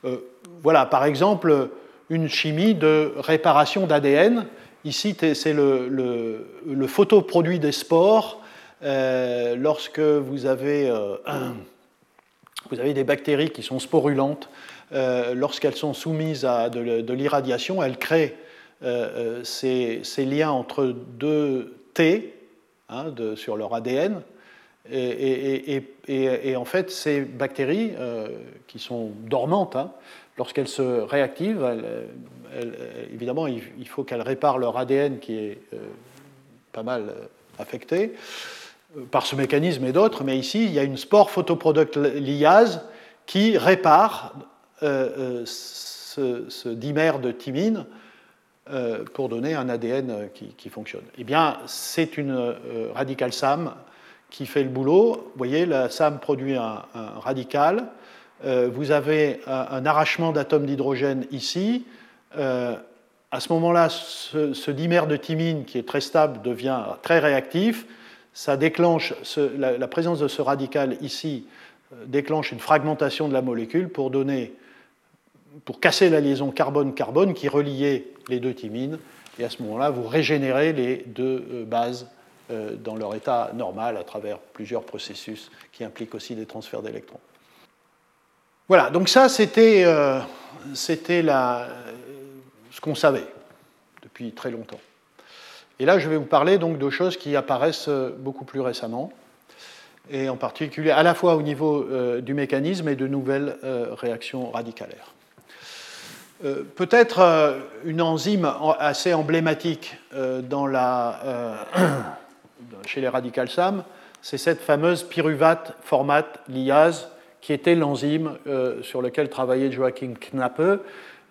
Euh, voilà, par exemple, une chimie de réparation d'ADN. Ici, c'est le, photoproduit des spores. Euh, lorsque vous avez, euh, vous avez, des bactéries qui sont sporulentes, lorsqu'elles sont soumises à de, l'irradiation, elles créent ces, liens entre deux T hein, sur leur ADN, et, en fait, ces bactéries, euh, qui sont dormantes, hein, lorsqu'elles se réactivent, évidemment, il, faut qu'elles réparent leur ADN qui est euh, pas mal euh, affecté par ce mécanisme et d'autres, mais ici, il y a une spore photoproduct liase qui répare ce, dimère de thymine pour donner un ADN qui, qui fonctionne. Eh bien, c'est une radicale SAM qui fait le boulot. Vous voyez, la SAM produit un, radical. Euh, vous avez un, arrachement d'atomes d'hydrogène ici. Euh, à ce moment-là, ce, dimère de thymine, qui est très stable, devient très réactif. Ça déclenche, la, présence de ce radical ici euh, déclenche une fragmentation de la molécule pour donner, pour casser la liaison carbone-carbone qui reliait les deux thymines. Et à ce moment-là, vous régénérez les deux bases dans leur état normal à travers plusieurs processus qui impliquent aussi des transferts d'électrons. Voilà, donc ça c'était euh, ce qu'on savait depuis très longtemps. Et là je vais vous parler donc de choses qui apparaissent euh, beaucoup plus récemment, et en particulier à la fois au niveau du mécanisme et de nouvelles réactions radicalaires. Peut-être une enzyme assez emblématique [COUGHS] chez les radicales SAM, c'est cette fameuse pyruvate format liase qui était l'enzyme euh, sur lequel travaillait Joachim Knappe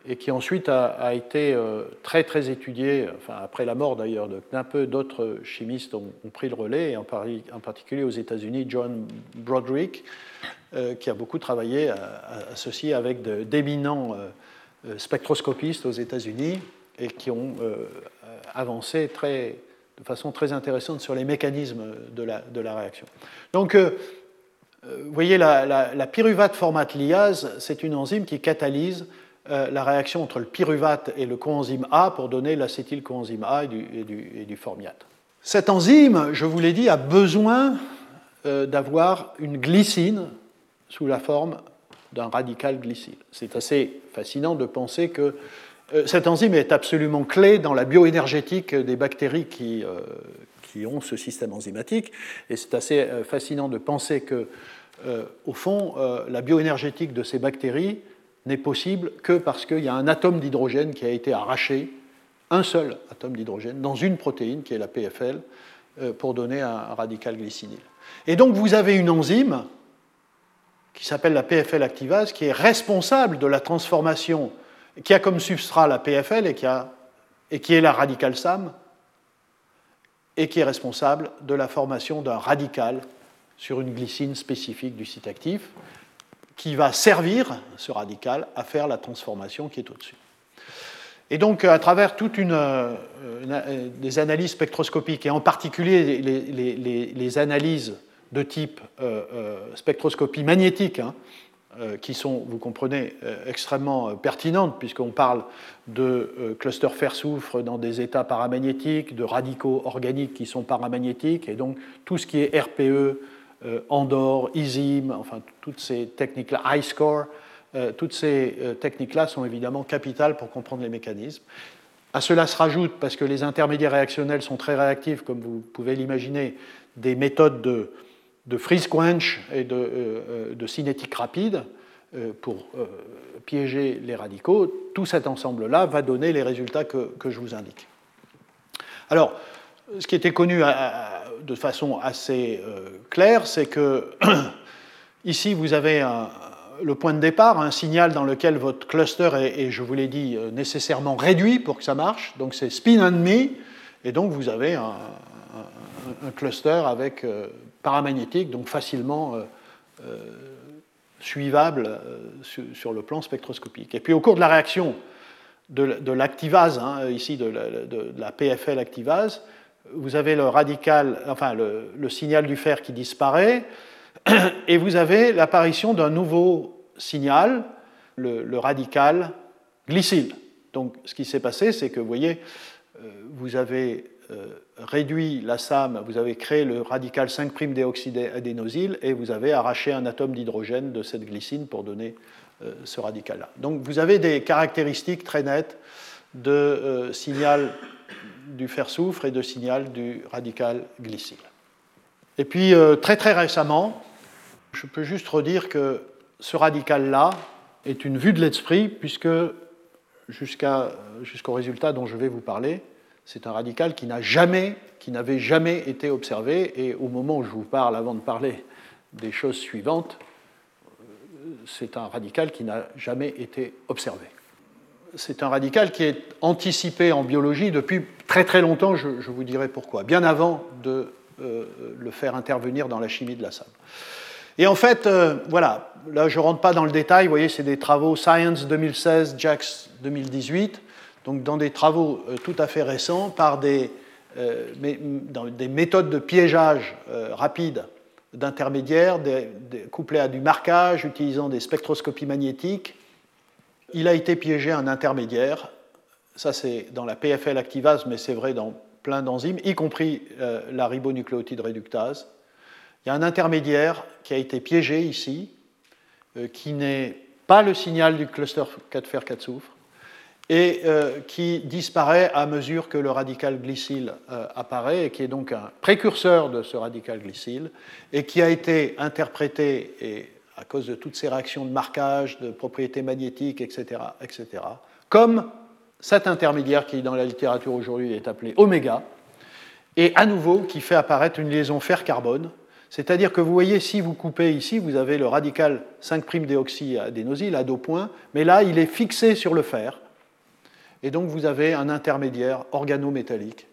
et qui ensuite a, été euh, très très étudié, après la mort d'ailleurs de Knappe, d'autres chimistes ont, pris le relais, et en, particulier aux États-Unis, John Broderick, euh, qui a beaucoup travaillé associé avec d'éminents spectroscopistes aux États-Unis et qui ont avancé de façon très intéressante sur les mécanismes de la, de la réaction. Donc, vous voyez, la, pyruvate formate liase, c'est une enzyme qui catalyse la réaction entre le pyruvate et le coenzyme A pour donner l'acétylcoenzyme A et du, formiate. Cette enzyme, je vous l'ai dit, a besoin d'avoir une glycine sous la forme d'un radical glycyle. C'est assez fascinant de penser que euh, cette enzyme est absolument clé dans la bioénergétique des bactéries qui, euh, qui ont ce système enzymatique. Et c'est assez euh, fascinant de penser que, au fond, la bioénergétique de ces bactéries n'est possible que parce qu'il y a un atome d'hydrogène qui a été arraché, un seul atome d'hydrogène, dans une protéine qui est la PFL, pour donner un radical glycinyle. Et donc vous avez une enzyme qui s'appelle la PFL activase, qui est responsable de la transformation, qui a comme substrat la PFL et qui, et qui est la radicale SAM, et qui est responsable de la formation d'un radical sur une glycine spécifique du site actif, qui va servir, ce radical, à faire la transformation qui est au-dessus. Et donc, à travers toutes une, euh, des analyses spectroscopiques, et en particulier les, analyses de type euh, euh, spectroscopie magnétique, hein, euh, qui sont, vous comprenez, extrêmement pertinentes, puisqu'on parle de clusters fer-soufre dans des états paramagnétiques, de radicaux organiques qui sont paramagnétiques, et donc tout ce qui est RPE, Andor, ISIM, enfin toutes ces techniques-là, iScore, toutes ces techniques-là sont évidemment capitales pour comprendre les mécanismes. À cela se rajoute, parce que les intermédiaires réactionnels sont très réactifs, comme vous pouvez l'imaginer, des méthodes de, de freeze quench et de, euh, euh, de cinétique rapide euh, pour piéger les radicaux, tout cet ensemble-là va donner les résultats que, je vous indique. Alors, ce qui était connu de façon assez claire, c'est que [COUGHS] ici, vous avez le point de départ, un signal dans lequel votre cluster est, je vous l'ai dit, nécessairement réduit pour que ça marche. Donc c'est spin and me, et donc vous avez un cluster avec paramagnétique, donc facilement euh, euh, suivable euh, sur, le plan spectroscopique. Et puis au cours de la réaction de, l'activase, hein, ici de la, PFL activase, vous avez le radical, enfin le, signal du fer qui disparaît, [CLEARS THROAT] et vous avez l'apparition d'un nouveau signal, le, radical glycyle. Donc ce qui s'est passé, c'est que vous voyez, vous avez réduit la SAM, vous avez créé le radical 5'-déoxydénosyle et vous avez arraché un atome d'hydrogène de cette glycine pour donner euh, ce radical-là. Donc vous avez des caractéristiques très nettes de euh, signal du fer-soufre et de signal du radical glycyle. Et puis très très récemment, je peux juste redire que ce radical-là est une vue de l'esprit puisque jusqu'au résultat dont je vais vous parler, c'est un radical qui n'a jamais, qui n'avait jamais été observé, et au moment où je vous parle, avant de parler des choses suivantes, c'est un radical qui n'a jamais été observé. C'est un radical qui est anticipé en biologie depuis très très longtemps, je, vous dirai pourquoi, bien avant de euh, le faire intervenir dans la chimie de la sable. Et en fait, euh, voilà, là je ne rentre pas dans le détail, vous voyez, c'est des travaux Science 2016, JAX 2018 donc dans des travaux euh, tout à fait récents, par des, euh, méthodes de piégeage euh, rapide d'intermédiaires, couplées à du marquage, utilisant des spectroscopies magnétiques. Il a été piégé un intermédiaire, ça c'est dans la PFL activase, mais c'est vrai dans plein d'enzymes, y compris la ribonucléotide réductase. Il y a un intermédiaire qui a été piégé ici, qui n'est pas le signal du cluster 4 fer 4 soufre, et euh, qui disparaît à mesure que le radical glycyle euh, apparaît, et qui est donc un précurseur de ce radical glycyle, et qui a été interprété, et à cause de toutes ces réactions de marquage, de propriétés magnétiques, etc., etc., comme cet intermédiaire qui, dans la littérature aujourd'hui, est appelé oméga, et à nouveau qui fait apparaître une liaison fer-carbone, c'est-à-dire que vous voyez, si vous coupez ici, vous avez le radical 5'-déoxyadénosyle à deux points, mais là, il est fixé sur le fer, et donc vous avez un intermédiaire organométallique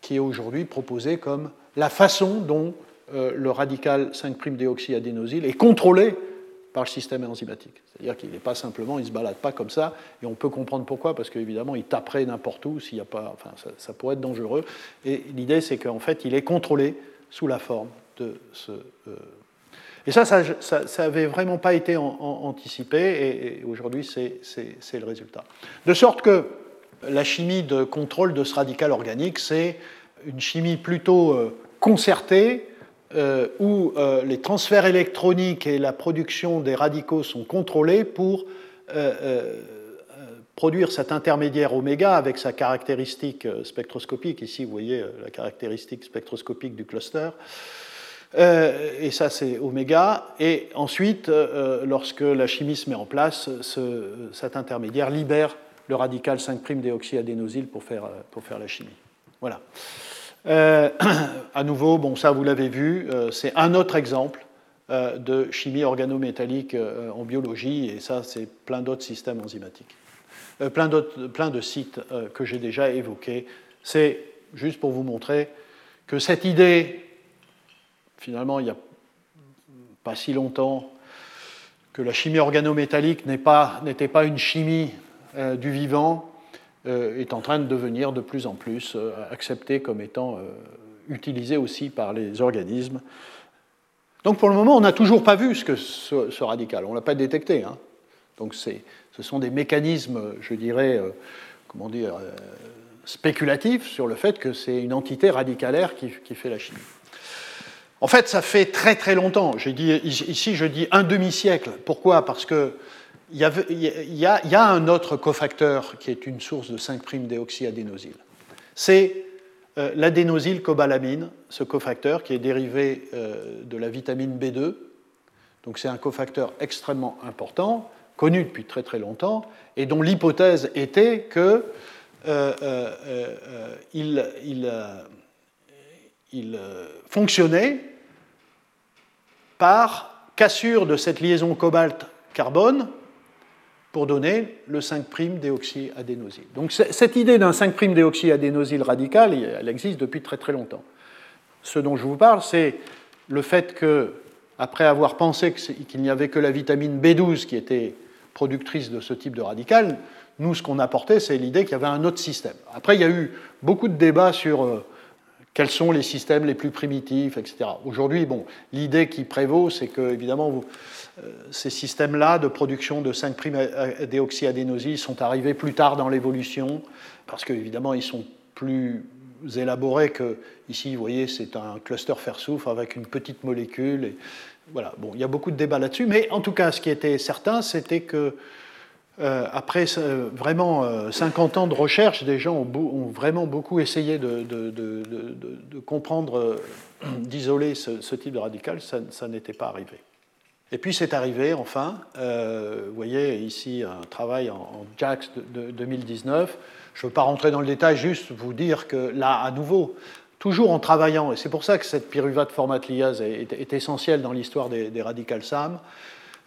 qui est aujourd'hui proposé comme la façon dont euh, le radical 5'-déoxyadénosyle est contrôlé par le système enzymatique. C'est-à-dire qu'il n'est pas simplement, il ne se balade pas comme ça, et on peut comprendre pourquoi, parce qu'évidemment, il taperait n'importe où, s'il y a pas, enfin, ça, pourrait être dangereux. Et l'idée, c'est qu'en fait, il est contrôlé sous la forme de ce. Euh, Et ça, ça n'avait vraiment pas été anticipé, et, aujourd'hui, c'est le résultat. De sorte que la chimie de contrôle de ce radical organique, c'est une chimie plutôt euh, concertée, euh, où euh, les transferts électroniques et la production des radicaux sont contrôlés pour produire cet intermédiaire oméga avec sa caractéristique spectroscopique. Ici, vous voyez la caractéristique spectroscopique du cluster. Et ça, c'est oméga. Et ensuite, lorsque la chimie se met en place, cet intermédiaire libère le radical 5'-déoxyadénosyl pour faire, pour faire la chimie. Voilà. Euh, [CLEARS THROAT] à nouveau, bon, ça vous l'avez vu, euh, c'est un autre exemple euh, de chimie organométallique en biologie, et ça, c'est plein d'autres systèmes enzymatiques. plein de sites que j'ai déjà évoqués. C'est juste pour vous montrer que cette idée, finalement, il n'y a pas si longtemps, que la chimie organométallique n'était pas, une chimie du vivant, euh, est en train de devenir de plus en plus euh, accepté comme étant euh, utilisé aussi par les organismes. Donc pour le moment, on n'a toujours pas vu ce, que ce, radical, on ne l'a pas détecté. Hein. Donc ce sont des mécanismes, je dirais, comment dire, spéculatifs sur le fait que c'est une entité radicalaire qui, fait la chimie. En fait, ça fait très très longtemps. Ici, je dis un demi-siècle. Pourquoi? Parce que il y, a, un autre cofacteur qui est une source de 5'-déoxyadénosyl. C'est euh, l'adénosylcobalamine, ce cofacteur qui est dérivé euh, de la vitamine B2. Donc c'est un cofacteur extrêmement important, connu depuis très très longtemps, et dont l'hypothèse était que euh, il, il, fonctionnait par cassure de cette liaison cobalt-carbone pour donner le 5'-déoxyadénosyl. Donc cette idée d'un 5'-déoxyadénosyl radical, elle existe depuis très très longtemps. Ce dont je vous parle, c'est le fait que, après avoir pensé qu'il n'y avait que la vitamine B12 qui était productrice de ce type de radical, nous, ce qu'on apportait, c'est l'idée qu'il y avait un autre système. Après, il y a eu beaucoup de débats sur euh, quels sont les systèmes les plus primitifs, etc. Aujourd'hui, bon, l'idée qui prévaut, c'est que, évidemment, euh, ces systèmes-là de production de 5'-déoxyadénosyl sont arrivés plus tard dans l'évolution, parce qu'évidemment, ils sont plus élaborés que ici, vous voyez, c'est un cluster fer-soufre avec une petite molécule. Et voilà, bon, il y a beaucoup de débats là-dessus, mais en tout cas, ce qui était certain, c'était que euh, après vraiment 50 euh, ans de recherche, des gens ont, vraiment beaucoup essayé de, comprendre, d'isoler ce, type de radical, ça n'était pas arrivé. Et puis c'est arrivé enfin, euh, vous voyez ici un travail en, JAX de, 2019. Je ne veux pas rentrer dans le détail, juste vous dire que là, à nouveau, toujours en travaillant, et c'est pour ça que cette pyruvate formatliase est, est, essentielle dans l'histoire des, des radicales SAM,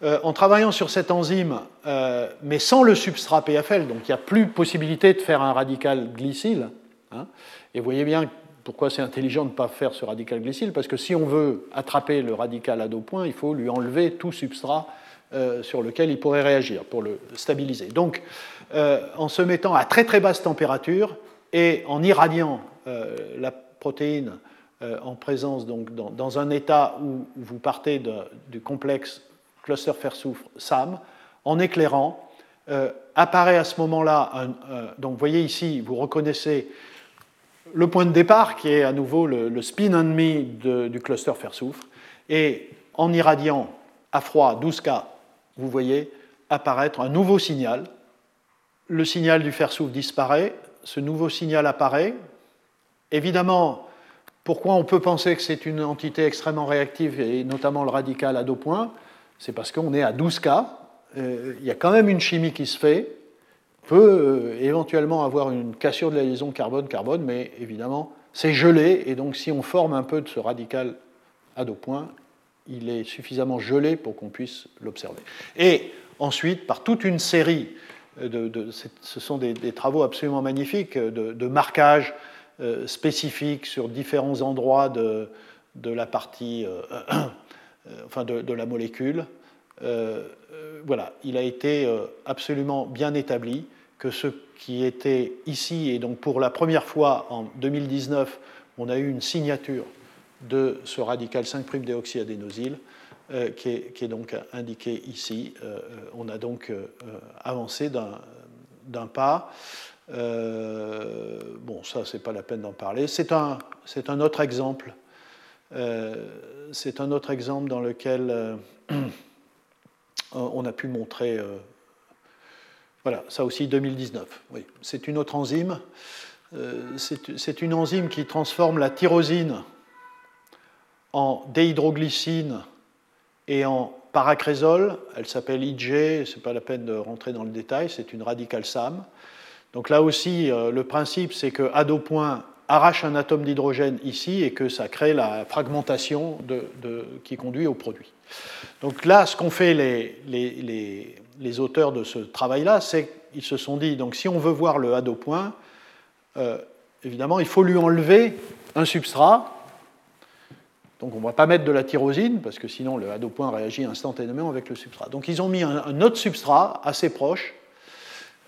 euh, en travaillant sur cette enzyme, euh, mais sans le substrat PFL, donc il n'y a plus possibilité de faire un radical glycyle, hein, et vous voyez bien pourquoi c'est intelligent de ne pas faire ce radical glycyle Parce que si on veut attraper le radical à deux points, il faut lui enlever tout substrat euh, sur lequel il pourrait réagir pour le stabiliser. Donc, en se mettant à très très basse température et en irradiant la protéine en présence, donc dans, un état où vous partez du complexe cluster fer-soufre SAM, en éclairant, apparaît à ce moment-là, donc vous voyez ici, vous reconnaissez le point de départ, qui est à nouveau le, spin ennemi du cluster fer-soufre. Et en irradiant à froid 12K, vous voyez apparaître un nouveau signal. Le signal du fer-soufre disparaît, ce nouveau signal apparaît. Évidemment, pourquoi on peut penser que c'est une entité extrêmement réactive, et notamment le radical à deux points? C'est parce qu'on est à 12K. Euh, il y a quand même une chimie qui se fait, peut euh, éventuellement avoir une cassure de la liaison carbone-carbone, mais évidemment, c'est gelé, et donc si on forme un peu de ce radical à deux points, il est suffisamment gelé pour qu'on puisse l'observer. Et ensuite, par toute une série de, ce sont des, travaux absolument magnifiques de, marquage euh, spécifiques sur différents endroits de, la partie, enfin de, la molécule. voilà, il a été absolument bien établi que ce qui était ici, et donc pour la première fois en 2019, on a eu une signature de ce radical 5'-déoxyadénosyl, qui, est, donc indiqué ici. on a donc avancé d'un pas. bon, ça, c'est pas la peine d'en parler. C'est un, un, autre exemple. C'est un autre exemple dans lequel [CLEARS THROAT] on a pu montrer voilà, ça aussi 2019. Oui. C'est une autre enzyme. Euh, c'est une enzyme qui transforme la tyrosine en déhydroglycine et en paracrésol. Elle s'appelle IG, ce n'est pas la peine de rentrer dans le détail, c'est une radicale SAM. Donc là aussi, euh, le principe, c'est que A point arrache un atome d'hydrogène ici et que ça crée la fragmentation qui conduit au produit. Donc là, ce qu'ont fait les, les, les auteurs de ce travail-là, c'est qu'ils se sont dit, donc si on veut voir le hado point, euh, évidemment, il faut lui enlever un substrat. Donc on ne va pas mettre de la tyrosine, parce que sinon le hado point réagit instantanément avec le substrat. Donc ils ont mis un, autre substrat assez proche,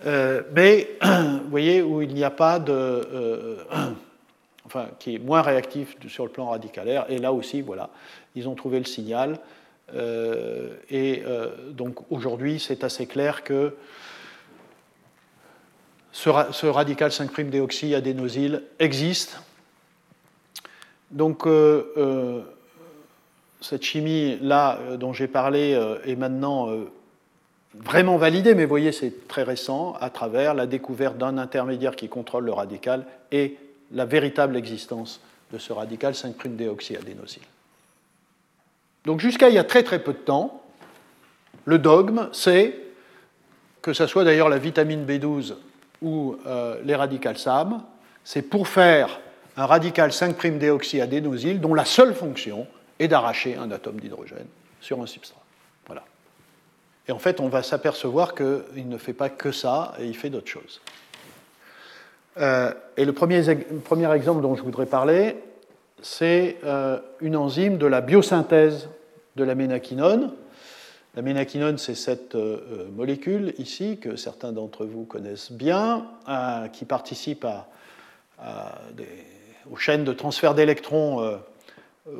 euh, mais [CLEARS THROAT] vous voyez, où il n'y a pas de... Euh, enfin, qui est moins réactif sur le plan radicalaire. Et là aussi, voilà, ils ont trouvé le signal. Euh, et euh, donc aujourd'hui, c'est assez clair que ce, radical 5'-déoxyadénosyl existe. Donc euh, cette chimie-là dont j'ai parlé est maintenant vraiment validée, mais vous voyez, c'est très récent, à travers la découverte d'un intermédiaire qui contrôle le radical et la véritable existence de ce radical 5'-déoxyadénosyl. Donc jusqu'à il y a très très peu de temps, le dogme, c'est, que ce soit d'ailleurs la vitamine B12 ou euh, les radicales SAM, c'est pour faire un radical 5'-déoxyadénosyl dont la seule fonction est d'arracher un atome d'hydrogène sur un substrat. Voilà. Et en fait, on va s'apercevoir qu'il ne fait pas que ça, et il fait d'autres choses. Euh, et le premier, premier, exemple dont je voudrais parler, c'est euh, une enzyme de la biosynthèse de la ménaquinone. La ménaquinone, c'est cette euh, molécule ici que certains d'entre vous connaissent bien, qui participe aux chaînes de transfert d'électrons,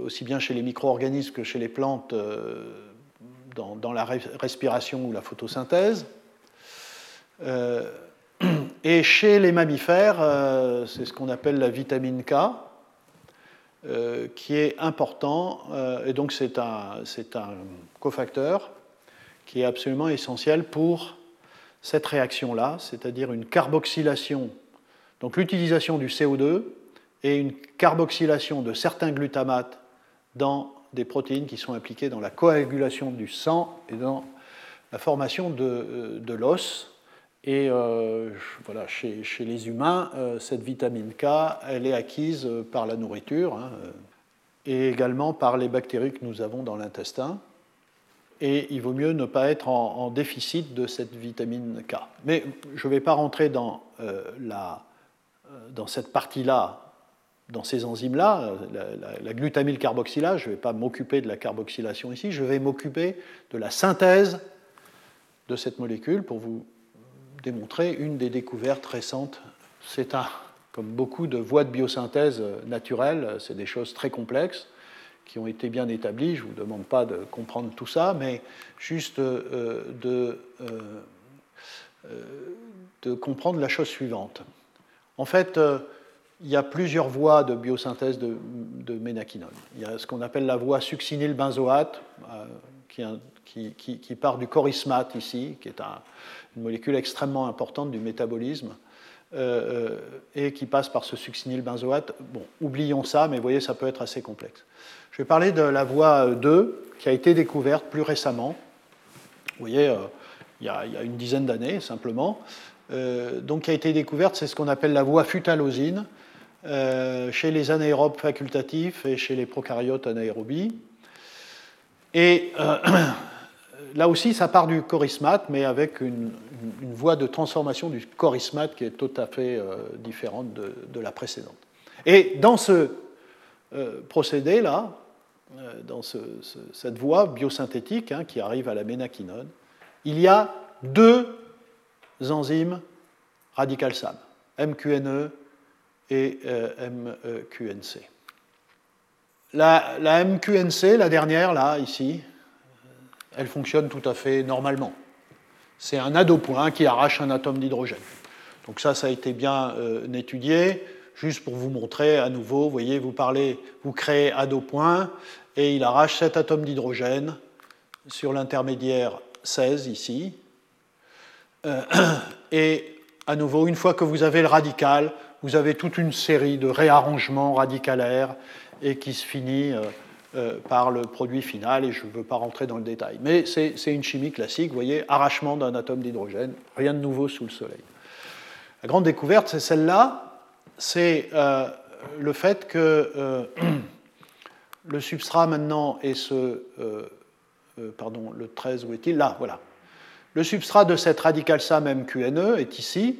aussi bien chez les micro-organismes que chez les plantes, dans, la respiration ou la photosynthèse. Et chez les mammifères, c'est ce qu'on appelle la vitamine K. Euh, qui est important, euh, et donc c'est un, cofacteur qui est absolument essentiel pour cette réaction-là, c'est-à-dire une carboxylation, donc l'utilisation du CO2 et une carboxylation de certains glutamates dans des protéines qui sont impliquées dans la coagulation du sang et dans la formation euh, de l'os. Et euh, voilà, chez, les humains, euh, cette vitamine K, elle est acquise euh, par la nourriture hein, et également par les bactéries que nous avons dans l'intestin. Et il vaut mieux ne pas être en, déficit de cette vitamine K. Mais je ne vais pas rentrer dans, la, dans cette partie-là, dans ces enzymes-là, la, la, glutamyl carboxylase. Je ne vais pas m'occuper de la carboxylation ici, je vais m'occuper de la synthèse de cette molécule pour vous une des découvertes récentes. C'est un, comme beaucoup de voies de biosynthèse naturelle, c'est des choses très complexes qui ont été bien établies. Je ne vous demande pas de comprendre tout ça, mais juste euh, de, euh, euh, comprendre la chose suivante. En fait, il y a plusieurs voies de biosynthèse de, de ménaquinone. Il y a ce qu'on appelle la voie succinyl-benzoate, qui, qui, qui, part du chorismate ici, qui est un, une molécule extrêmement importante du métabolisme, euh, euh, et qui passe par ce succinylbenzoate. Bon, oublions ça, mais vous voyez, ça peut être assez complexe. Je vais parler de la voie 2, qui a été découverte plus récemment. Vous voyez, euh, il, y a, une dizaine d'années, simplement. donc, qui a été découverte, c'est ce qu'on appelle la voie futalosine, chez les anaérobes facultatifs et chez les prokaryotes anaérobies. Et [CLEARS THROAT] là aussi, ça part du chorismate, mais avec une, voie de transformation du chorismate qui est tout à fait euh, différente de, la précédente. Et dans ce euh, procédé-là, euh, dans cette voie biosynthétique hein, qui arrive à la ménaquinone, il y a deux enzymes radicales SAM, MQNE et MQNC. La, la, MQNC, la dernière, là, ici, elle fonctionne tout à fait normalement. C'est un adopoint qui arrache un atome d'hydrogène. Donc ça, ça a été bien euh, étudié. Juste pour vous montrer à nouveau, vous voyez, vous parlez, vous créez adopoint et il arrache cet atome d'hydrogène sur l'intermédiaire 16 ici. Euh, [CLEARS THROAT] et à nouveau, une fois que vous avez le radical, vous avez toute une série de réarrangements radicalaires et qui se finit euh, par le produit final, et je ne veux pas rentrer dans le détail. Mais c'est une chimie classique, vous voyez, arrachement d'un atome d'hydrogène, rien de nouveau sous le Soleil. La grande découverte, c'est celle-là, c'est le fait que [CLEARS THROAT] le substrat maintenant est ce euh, pardon, le 13, où est-il? Là, voilà. Le substrat de cette radicale SAM MQNE est ici.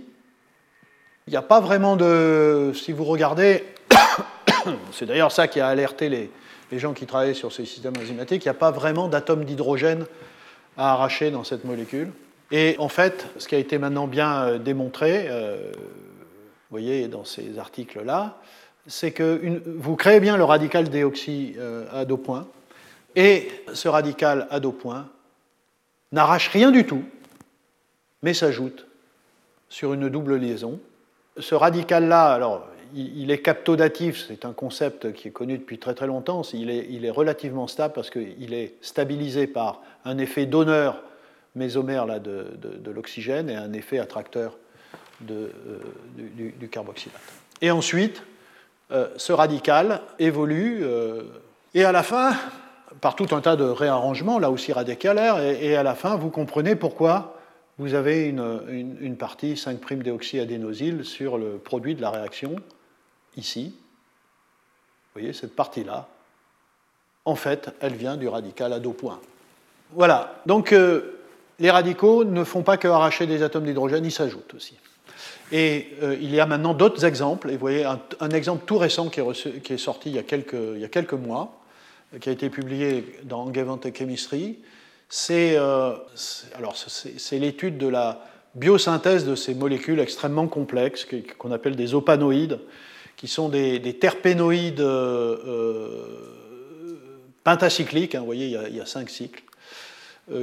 Il n'y a pas vraiment de. Si vous regardez, [COUGHS] c'est d'ailleurs ça qui a alerté les, gens qui travaillent sur ces systèmes enzymatiques, il n'y a pas vraiment d'atome d'hydrogène à arracher dans cette molécule. Et en fait, ce qui a été maintenant bien euh, démontré, euh, vous voyez dans ces articles-là, c'est que vous créez bien le radical déoxy à deux points, et ce radical à deux points n'arrache rien du tout, mais s'ajoute sur une double liaison. Ce radical-là, alors, il est captodatif, c'est un concept qui est connu depuis très très longtemps, il est, relativement stable parce qu'il est stabilisé par un effet donneur mésomère là, de, l'oxygène et un effet attracteur de, euh, du, carboxylate. Et ensuite, euh, ce radical évolue, euh, et à la fin, par tout un tas de réarrangements, là aussi radicalaires, et, à la fin, vous comprenez pourquoi vous avez une, partie 5'-déoxyadénosyl sur le produit de la réaction, ici. Vous voyez, cette partie-là, en fait, elle vient du radical à deux points. Voilà, donc euh, les radicaux ne font pas que arracher des atomes d'hydrogène, ils s'ajoutent aussi. Et euh, il y a maintenant d'autres exemples, et vous voyez un, exemple tout récent qui est, sorti il y, a quelques, mois, qui a été publié dans Angewandte Chemistry, euh, c'est l'étude de la biosynthèse de ces molécules extrêmement complexes qu'on appelle des opanoïdes, qui sont des, terpénoïdes euh, euh, pentacycliques, hein, vous voyez, il y, a, cinq cycles,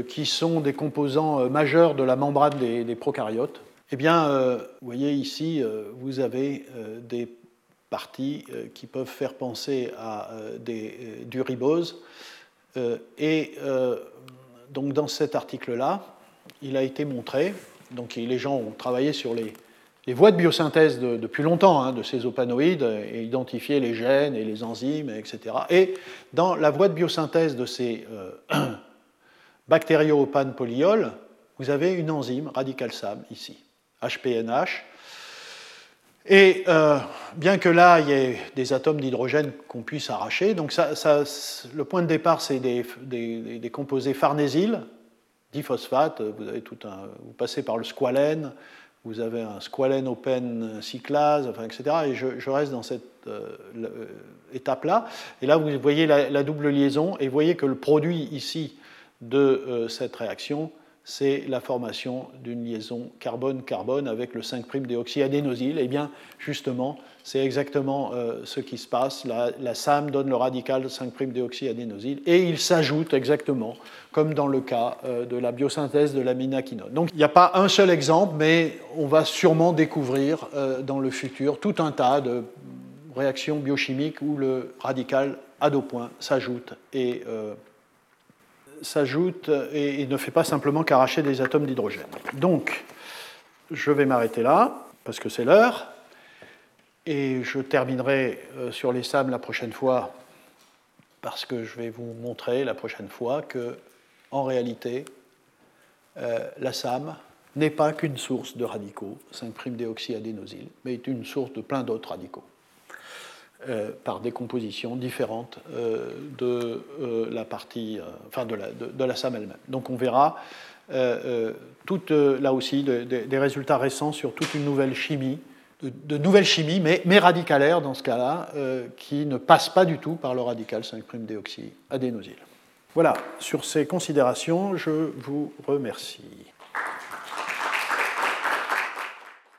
qui sont des composants majeurs de la membrane des, prokaryotes. Eh bien, vous voyez ici, vous avez des parties euh, qui peuvent faire penser à euh, des, euh, du ribose. et donc dans cet article-là, il a été montré, donc les gens ont travaillé sur les, les voies de biosynthèse depuis longtemps hein, de ces opanoïdes et identifié les gènes et les enzymes, etc. Et dans la voie de biosynthèse de ces euh, [CLEARS THROAT] bactériopanes polyols, vous avez une enzyme radical SAM ici, HPNH, et euh, bien que là, il y ait des atomes d'hydrogène qu'on puisse arracher, donc ça, le point de départ, c'est des, composés farnésyl, diphosphate, vous, avez tout un, vous passez par le squalène, vous avez un squalène open cyclase, enfin, etc. Et je, reste dans cette euh, euh, étape-là. Et là, vous voyez la, double liaison, et vous voyez que le produit ici de cette réaction, c'est la formation d'une liaison carbone-carbone avec le 5'-déoxyadénosyl. Et eh bien, justement, c'est exactement euh, ce qui se passe. La, SAM donne le radical 5'-déoxyadénosyl et il s'ajoute exactement comme dans le cas euh, de la biosynthèse de l'aminaquinone. Donc, il n'y a pas un seul exemple, mais on va sûrement découvrir euh, dans le futur tout un tas de réactions biochimiques où le radical points s'ajoute et s'ajoute et, ne fait pas simplement qu'arracher des atomes d'hydrogène. Donc, je vais m'arrêter là, parce que c'est l'heure, et je terminerai euh, sur les SAM la prochaine fois, parce que je vais vous montrer la prochaine fois que, en réalité, euh, la SAM n'est pas qu'une source de radicaux, 5'-déoxyadénosyl, mais est une source de plein d'autres radicaux. Euh, par des compositions différentes euh, de euh, la partie, enfin de de, la SAM elle-même. Donc on verra tout, là aussi des résultats récents sur toute une nouvelle chimie, de, nouvelles chimies, mais, mais radicalaires dans ce cas-là, qui ne passent pas du tout par le radical 5'-déoxyadénosyl. Voilà, sur ces considérations, je vous remercie.